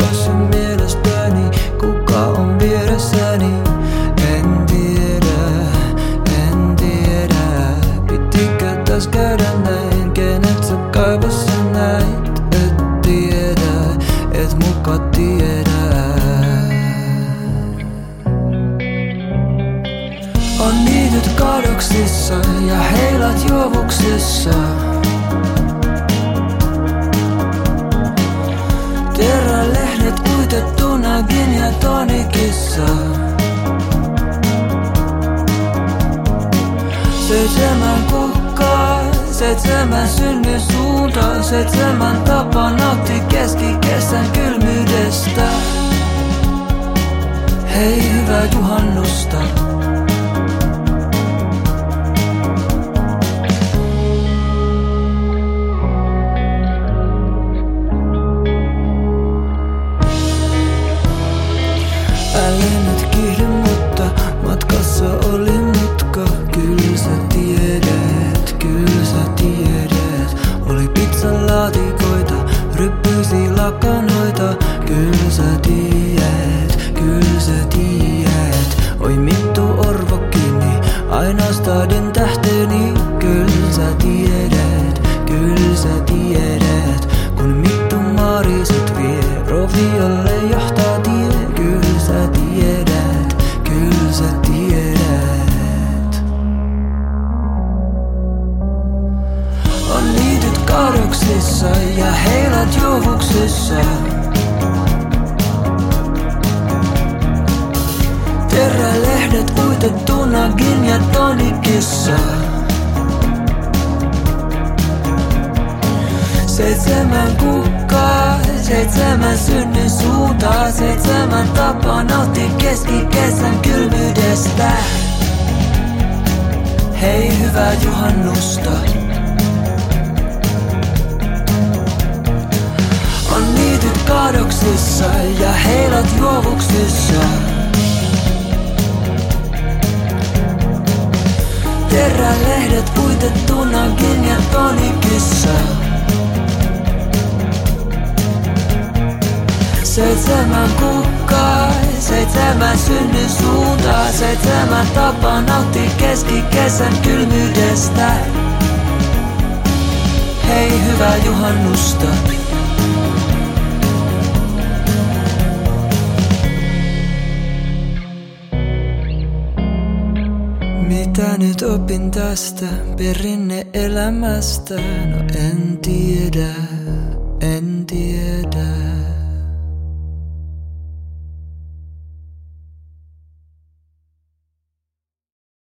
tässä mielestäni? Kuka on vieressäni? En tiedä, en tiedä. Pitikö taas käydä näin? Kenet sä kaivas sä näit? Et tiedä, et muka tiedä. On niityt kadoksissa ja heilat juovuksissa. Seitsemän kukkaa, seitsemän synny suuntaan, seitsemän tapa nautti keskikesän kylmyydestä. Hei hyvää juhannusta. Ryppysi lakanoita. Kyllä sä tiedät, kyllä sä tiedät. Oi mittu orvokkini, aina stadin tähteni. Kyllä sä tiedät, kyllä sä tiedät. Kun mittu maariset vie, roviolle johtaa kadoksissa ja heilat juovuksissa. Terälehdet uitettuna gin ja tonikissa. Seitsemän kukkaa, seitsemän synnin suuntaa, seitsemän tapa nautti keskikesän kylmyydestä. Hei hyvää juhannusta. Niityt kaadoksissa ja heilat juovuksissa. Terälehdet puitettuna ja tonikissa. Seitsemän kukkaa, seitsemän synny suuntaa, seitsemän tapa nautti keskikesän kylmyydestä. Hei hyvää juhannusta. pitänyt opin tästä perinne elämästä? No en tiedä, en